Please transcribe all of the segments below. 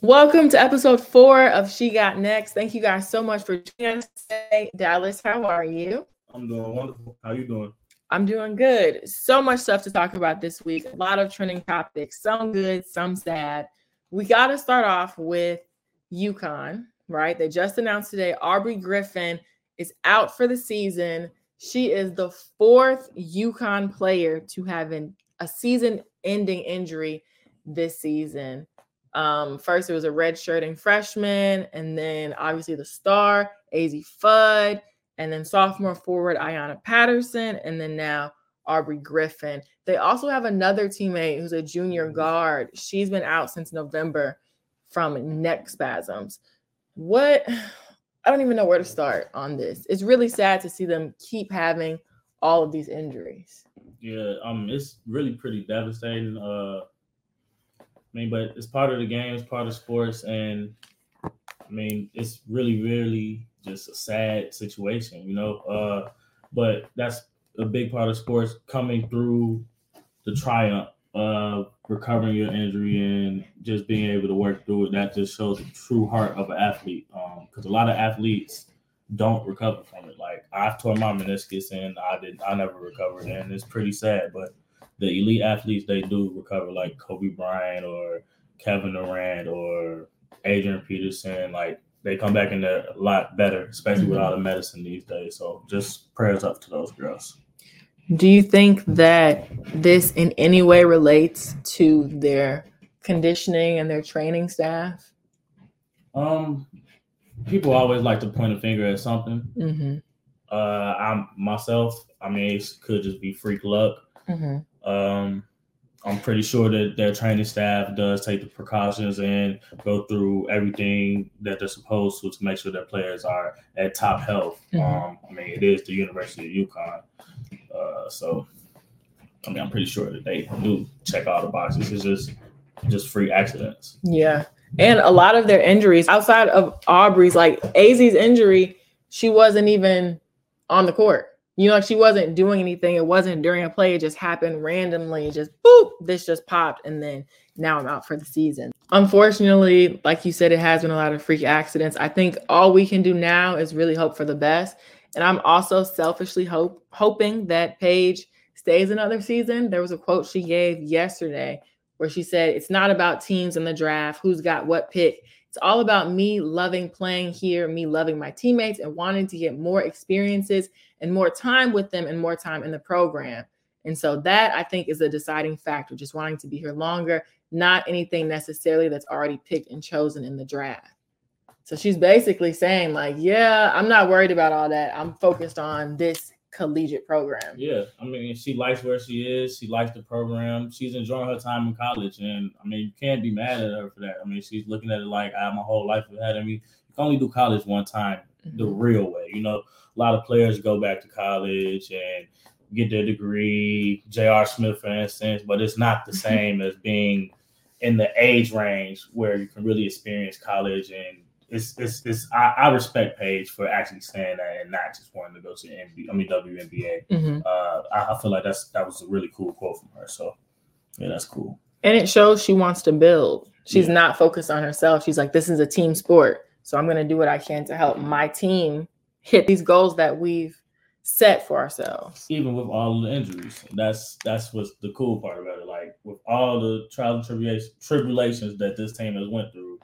Welcome to episode four of She Got Next. Thank you guys so much for joining us today. Dallas, how are you? I'm doing wonderful. How you doing? I'm doing good. So much stuff to talk about this week. A lot of trending topics, some good, some sad. We got to start off with UConn, right? They just announced today Aubrey Griffin is out for the season. She is the fourth UConn player to have an, a season ending injury this season. Um, first, it was a redshirting freshman, and then obviously the star, Azzi Fudd, and then sophomore forward Ayanna Patterson, and then now Aubrey Griffin. They also have another teammate who's a junior mm-hmm. guard. She's been out since November from neck spasms. What I don't even know where to start on this. It's really sad to see them keep having all of these injuries. Yeah, um, it's really pretty devastating. Uh, I mean, but it's part of the game, it's part of sports, and I mean, it's really, really just a sad situation, you know. Uh, but that's a big part of sports coming through the triumph of recovering your injury and just being able to work through it. That just shows the true heart of an athlete. Because um, a lot of athletes don't recover from it. Like I've tore my meniscus and I did I never recovered and it's pretty sad. But the elite athletes they do recover, like Kobe Bryant or Kevin Durant or Adrian Peterson. Like they come back in there a lot better, especially mm-hmm. with all the medicine these days. So just prayers up to those girls. Do you think that this in any way relates to their conditioning and their training staff? Um, people always like to point a finger at something. Mm-hmm. Uh, I'm myself. I mean, it could just be freak luck. Mm-hmm. Um, I'm pretty sure that their training staff does take the precautions and go through everything that they're supposed to to make sure that players are at top health. Mm-hmm. Um, I mean, it is the University of UConn, uh, so I mean, I'm pretty sure that they do check all the boxes. It's just just free accidents. Yeah, and a lot of their injuries outside of Aubrey's, like Azzi's injury, she wasn't even on the court. You know, she wasn't doing anything. It wasn't during a play. It just happened randomly. Just boop, this just popped, and then now I'm out for the season. Unfortunately, like you said, it has been a lot of freak accidents. I think all we can do now is really hope for the best. And I'm also selfishly hope hoping that Paige stays another season. There was a quote she gave yesterday where she said, It's not about teams in the draft, who's got what pick. It's all about me loving playing here, me loving my teammates, and wanting to get more experiences and more time with them and more time in the program. And so that I think is a deciding factor, just wanting to be here longer, not anything necessarily that's already picked and chosen in the draft. So she's basically saying, like, yeah, I'm not worried about all that. I'm focused on this collegiate program. Yeah, I mean, she likes where she is. She likes the program. She's enjoying her time in college, and I mean, you can't be mad at her for that. I mean, she's looking at it like I have my whole life ahead of me. You can only do college one time. The real way. You know, a lot of players go back to college and get their degree. J.R. Smith, for instance, but it's not the same as being in the age range where you can really experience college and it's it's, it's I, I, respect Paige for actually saying that and not just wanting to go to NBA. I mean WNBA. Mm-hmm. Uh, I, I, feel like that's that was a really cool quote from her. So yeah, that's cool. And it shows she wants to build. She's yeah. not focused on herself. She's like, this is a team sport, so I'm going to do what I can to help my team hit these goals that we've set for ourselves. Even with all the injuries, that's that's what's the cool part about it. Like with all the trials and tribulations, tribulations that this team has went through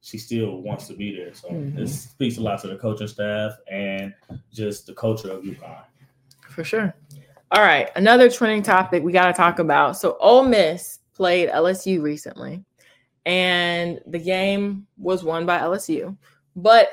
she still wants to be there. So mm-hmm. this speaks a lot to the coaching staff and just the culture of UConn. For sure. All right, another trending topic we got to talk about. So Ole Miss played LSU recently, and the game was won by LSU. But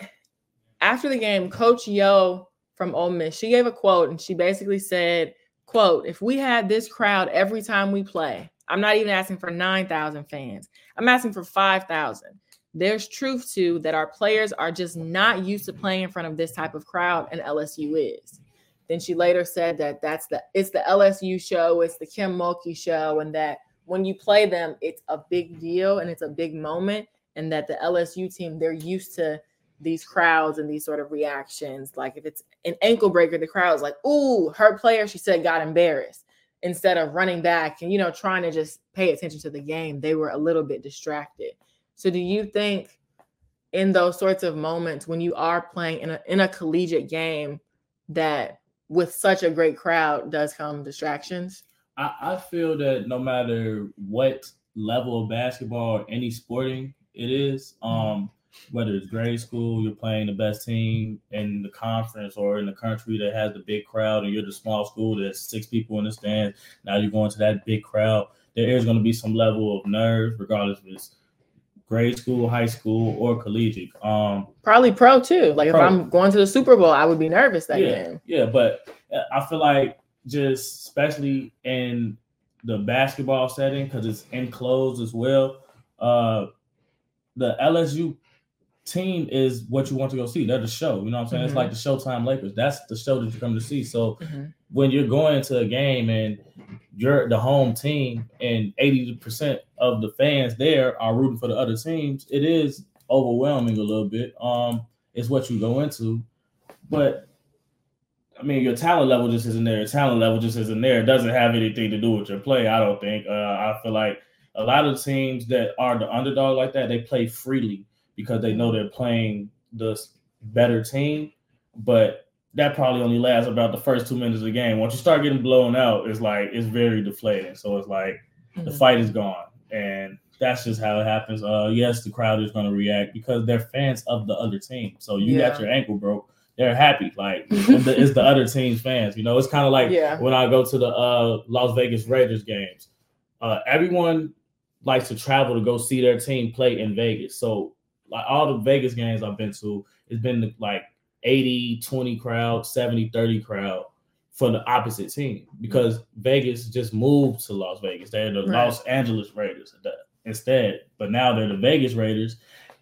after the game, Coach Yo from Ole Miss, she gave a quote, and she basically said, "quote If we had this crowd every time we play, I'm not even asking for nine thousand fans. I'm asking for five thousand there's truth to that our players are just not used to playing in front of this type of crowd and LSU is. Then she later said that that's the it's the LSU show, it's the Kim Mulkey show and that when you play them it's a big deal and it's a big moment and that the LSU team they're used to these crowds and these sort of reactions. Like if it's an ankle breaker the crowd's like ooh her player she said got embarrassed instead of running back and you know trying to just pay attention to the game. They were a little bit distracted. So do you think in those sorts of moments when you are playing in a in a collegiate game that with such a great crowd does come distractions? I, I feel that no matter what level of basketball or any sporting it is, um, whether it's grade school, you're playing the best team in the conference or in the country that has the big crowd, and you're the small school that's six people in the stands. Now you're going to that big crowd. There is going to be some level of nerves, regardless if it's grade school, high school, or collegiate. Um, Probably pro too. Like Pro. if I'm going to the Super Bowl, I would be nervous that yeah, game. yeah, but uh, I feel like just especially in the basketball setting because it's enclosed as well. Uh, the LSU team is what you want to go see. They're the show. You know what I'm saying? It's Mhm. like the Showtime Lakers. That's the show that you come to see. So Mhm. when you're going to a game and you're the home team and 80% of the fans there are rooting for the other teams, it is overwhelming a little bit. Um, it's what you go into. But I mean, your talent level just isn't there. Your talent level just isn't there. It doesn't have anything to do with your play. I don't think. Uh, I feel like a lot of teams that are the underdog like that, they play freely because they know they're playing the better team. But that probably only lasts about the first two minutes of the game. Once you start getting blown out, it's like it's very deflating. So it's like the Mhm. fight is gone, and that's just how it happens. Uh, yes, the crowd is going to react because they're fans of the other team. So you got your ankle broke, they're happy. Like it's the, it's the other team's fans. You know, it's kind of like Yeah. when I go to the uh, Las Vegas Raiders games. Uh, everyone likes to travel to go see their team play in Vegas. So like all the Vegas games I've been to, it's been like 80 20 crowd, 70 30 crowd for the opposite team because Vegas just moved to Las Vegas. They're the Right. Los Angeles Raiders instead, but now they're the Vegas Raiders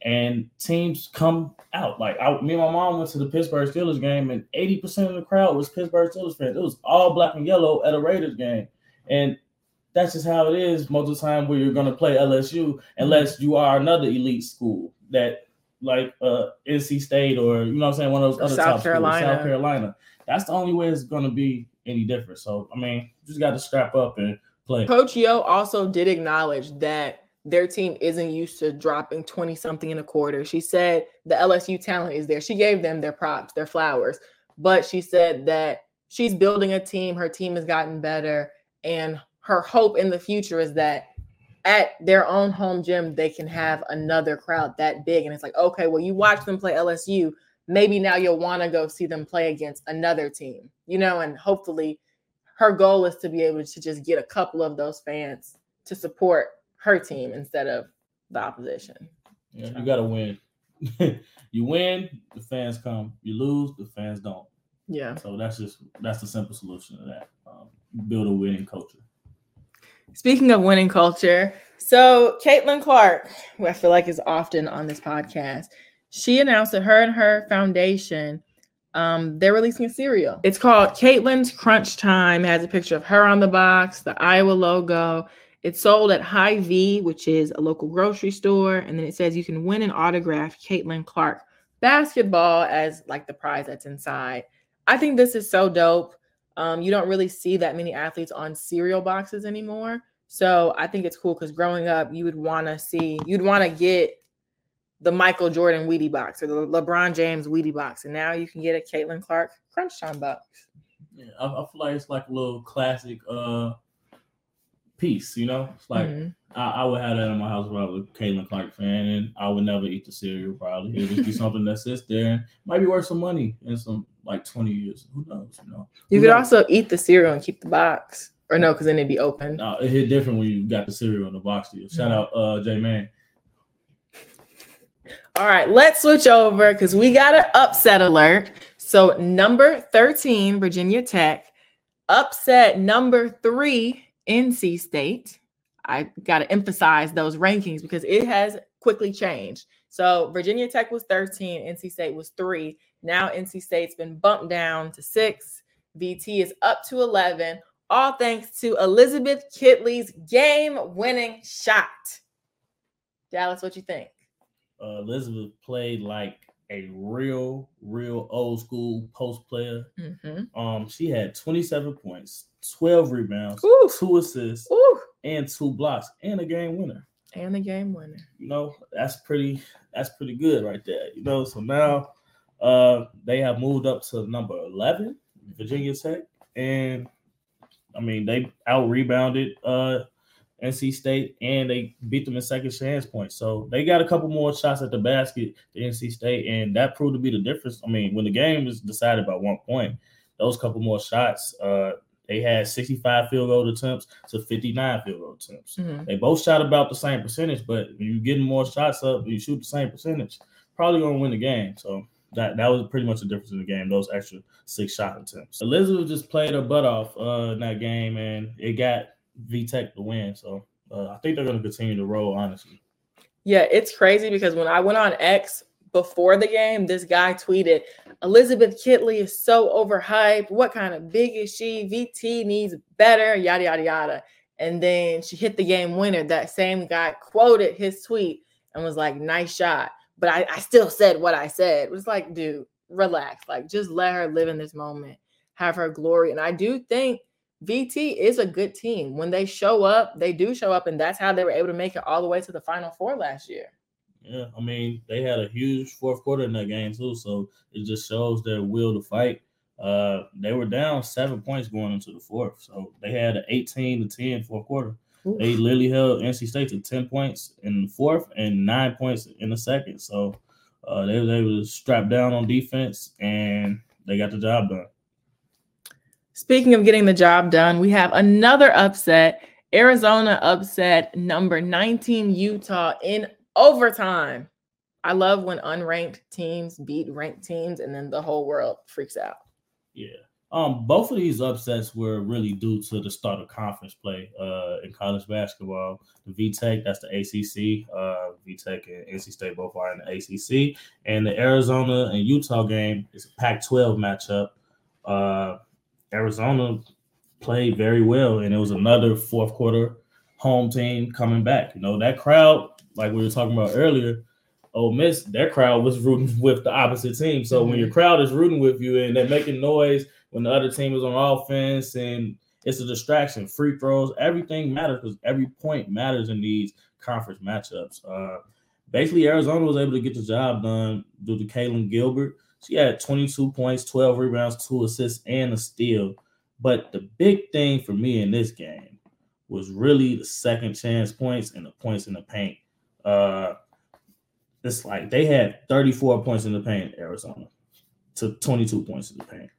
and teams come out. Like I, me and my mom went to the Pittsburgh Steelers game, and eighty percent of the crowd was Pittsburgh Steelers fans. It was all black and yellow at a Raiders game, and that's just how it is most of the time where you're going to play LSU, unless you are another elite school that like uh NC State or you know what I'm saying one of those other South top schools, Carolina. South Carolina. That's the only way it's going to be any different. So I mean, you just got to strap up and play. Coach Yo also did acknowledge that their team isn't used to dropping 20 something in a quarter. She said the LSU talent is there. She gave them their props, their flowers, but she said that she's building a team. Her team has gotten better. And her hope in the future is that at their own home gym, they can have another crowd that big. And it's like, okay, well, you watch them play LSU. Maybe now you'll want to go see them play against another team, you know, and hopefully her goal is to be able to just get a couple of those fans to support her team instead of the opposition. Yeah, you got to win. you win, the fans come. You lose, the fans don't. Yeah. So that's just that's the simple solution to that. Um, build a winning culture. Speaking of winning culture, so Caitlin Clark, who I feel like is often on this podcast, she announced that her and her foundation, um, they're releasing a cereal. It's called Caitlin's Crunch Time. It has a picture of her on the box, the Iowa logo. It's sold at Hy-Vee, which is a local grocery store, and then it says you can win an autographed Caitlin Clark basketball as like the prize that's inside. I think this is so dope. Um, you don't really see that many athletes on cereal boxes anymore. So I think it's cool because growing up, you would want to see, you'd want to get the Michael Jordan Wheatie box or the LeBron James Wheatie box, and now you can get a Caitlin Clark Crunch Time box. Yeah, I, I feel like it's like a little classic uh piece. You know, it's like Mhm. I, I would have that in my house if I was a Caitlin Clark fan, and I would never eat the cereal. Probably it'd just be something that sits there and might be worth some money in some like twenty years. Who knows? You know, You Who could knows? also eat the cereal and keep the box, or no, because then it'd be open. Uh, it hit different when you got the cereal in the box. To you. Shout out uh J Man. All right, let's switch over because we got an upset alert. So, number 13, Virginia Tech, upset number three, NC State. I got to emphasize those rankings because it has quickly changed. So, Virginia Tech was 13, NC State was three. Now, NC State's been bumped down to six. VT is up to 11, all thanks to Elizabeth Kitley's game winning shot. Dallas, what you think? Uh, Elizabeth played like a real, real old school post player. Mm-hmm. Um, she had 27 points, 12 rebounds, Ooh. two assists, Ooh, and two blocks, and a game winner. And a game winner. You know, that's pretty that's pretty good right there. You know, so now uh they have moved up to number 11, Virginia Tech, and I mean they out rebounded uh NC State and they beat them in second chance points. So they got a couple more shots at the basket to NC State, and that proved to be the difference. I mean, when the game was decided by one point, those couple more shots, uh, they had 65 field goal attempts to 59 field goal attempts. Mm-hmm. They both shot about the same percentage, but when you're getting more shots up, you shoot the same percentage, probably gonna win the game. So that that was pretty much the difference in the game. Those extra six shot attempts. Elizabeth just played her butt off uh, in that game, and it got VTech to win. So uh, I think they're going to continue to roll, honestly. Yeah, it's crazy because when I went on X before the game, this guy tweeted, Elizabeth Kitley is so overhyped. What kind of big is she? VT needs better, yada, yada, yada. And then she hit the game winner. That same guy quoted his tweet and was like, nice shot. But I, I still said what I said. It was like, dude, relax. Like, just let her live in this moment, have her glory. And I do think VT is a good team. When they show up, they do show up, and that's how they were able to make it all the way to the final four last year. Yeah, I mean, they had a huge fourth quarter in that game too, so it just shows their will to fight. Uh, they were down seven points going into the fourth, so they had an 18 to 10 fourth quarter. Oof. They literally held NC State to 10 points in the fourth and nine points in the second. So uh, they were able to strap down on defense and they got the job done. Speaking of getting the job done, we have another upset. Arizona upset number 19 Utah in overtime. I love when unranked teams beat ranked teams and then the whole world freaks out. Yeah. Um, both of these upsets were really due to the start of conference play uh, in college basketball. The VTech, that's the ACC. Uh, VTech and NC State both are in the ACC, and the Arizona and Utah game is a Pac-12 matchup. Uh, Arizona played very well, and it was another fourth quarter home team coming back. You know, that crowd, like we were talking about earlier, Ole Miss, their crowd was rooting with the opposite team. So mm-hmm. when your crowd is rooting with you and they're making noise when the other team is on offense and it's a distraction, free throws, everything matters because every point matters in these conference matchups. Uh, basically, Arizona was able to get the job done due to Kailyn Gilbert. She had 22 points, 12 rebounds, two assists, and a steal. But the big thing for me in this game was really the second chance points and the points in the paint. Uh, it's like they had 34 points in the paint, Arizona, to 22 points in the paint.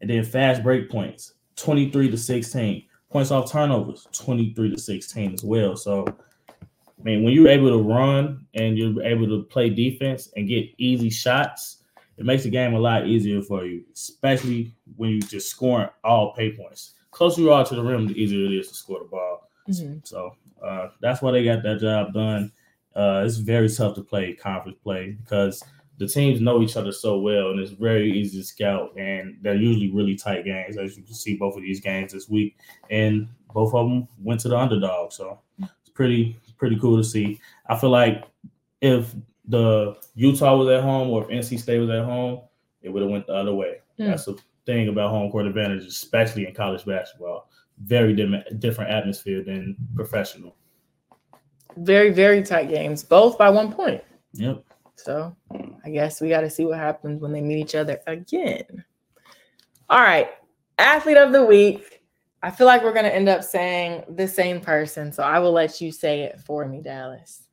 And then fast break points, 23 to 16. Points off turnovers, 23 to 16 as well. So, I mean, when you're able to run and you're able to play defense and get easy shots, it makes the game a lot easier for you, especially when you just scoring all pay points. Closer you are to the rim, the easier it is to score the ball. Mm-hmm. So uh, that's why they got that job done. Uh, it's very tough to play conference play because the teams know each other so well, and it's very easy to scout. And they're usually really tight games, as you can see both of these games this week. And both of them went to the underdog, so it's pretty pretty cool to see. I feel like if the Utah was at home or if NC State was at home, it would have went the other way. Mm. That's the thing about home court advantage, especially in college basketball. Very different different atmosphere than professional. Very very tight games, both by one point. Yep. So I guess we got to see what happens when they meet each other again. All right, athlete of the week. I feel like we're gonna end up saying the same person, so I will let you say it for me, Dallas.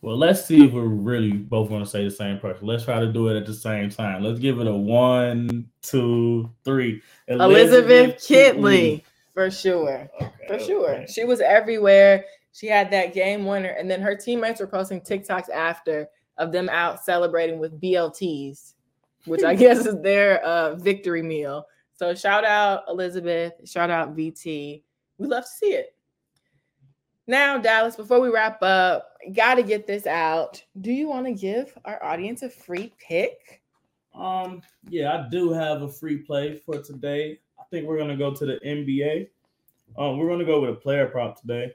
Well, let's see if we're really both going to say the same person. Let's try to do it at the same time. Let's give it a one, two, three. Elizabeth, Elizabeth Kitley, for sure. Okay, for sure. Okay. She was everywhere. She had that game winner. And then her teammates were posting TikToks after of them out celebrating with BLTs, which I guess is their uh, victory meal. So shout out Elizabeth. Shout out VT. We love to see it. Now, Dallas, before we wrap up, got to get this out. Do you want to give our audience a free pick? Um, yeah, I do have a free play for today. I think we're gonna go to the NBA. Um, we're gonna go with a player prop today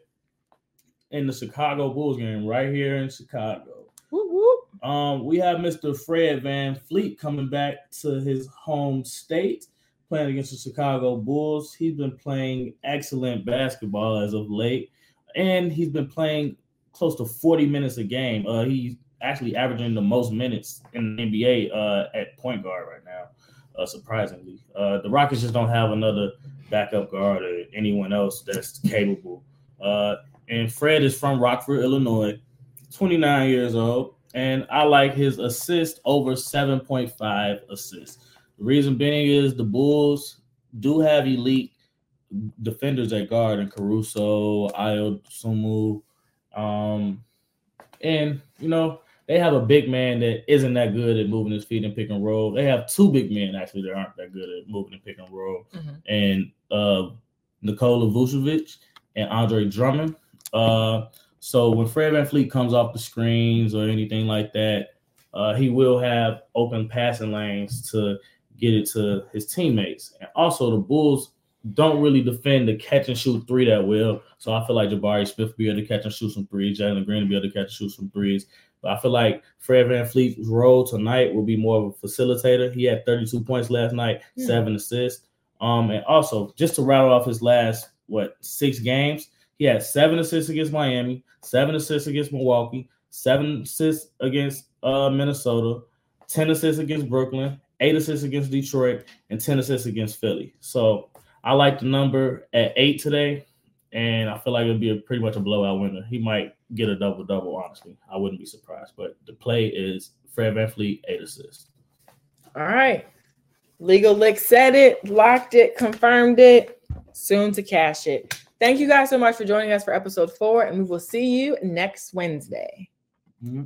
in the Chicago Bulls game right here in Chicago. Whoop, whoop. Um, we have Mr. Fred VanVleet coming back to his home state, playing against the Chicago Bulls. He's been playing excellent basketball as of late and he's been playing close to 40 minutes a game. Uh, he's actually averaging the most minutes in the NBA uh, at point guard right now. Uh, surprisingly, uh, the Rockets just don't have another backup guard or anyone else that's capable. Uh, and Fred is from Rockford, Illinois, 29 years old, and I like his assist over 7.5 assists. The reason being is the Bulls do have elite defenders at guard and Caruso, Ayo Sumu, um, and you know they have a big man that isn't that good at moving his feet and pick and roll. They have two big men actually that aren't that good at moving and pick and roll, mm-hmm. and uh, Nikola Vucevic and Andre Drummond. Uh, so when Fred VanVleet comes off the screens or anything like that, uh, he will have open passing lanes to get it to his teammates. And also the Bulls don't really defend the catch and shoot three that well. So I feel like Jabari Smith will be able to catch and shoot some threes. Jalen Green will be able to catch and shoot some threes. But I feel like Fred VanVleet's role tonight will be more of a facilitator. He had 32 points last night, yeah. seven assists. Um, and also just to rattle off his last what six games, he had seven assists against Miami, seven assists against Milwaukee, seven assists against uh, Minnesota, 10 assists against Brooklyn, eight assists against Detroit, and 10 assists against Philly. So I like the number at eight today, and I feel like it'll be a pretty much a blowout winner. He might get a double double. Honestly, I wouldn't be surprised. But the play is Fred VanVleet, eight assists. All right, Legal Lick said it, locked it, confirmed it. Soon to cash it. Thank you guys so much for joining us for episode four, and we will see you next Wednesday. Mm-hmm.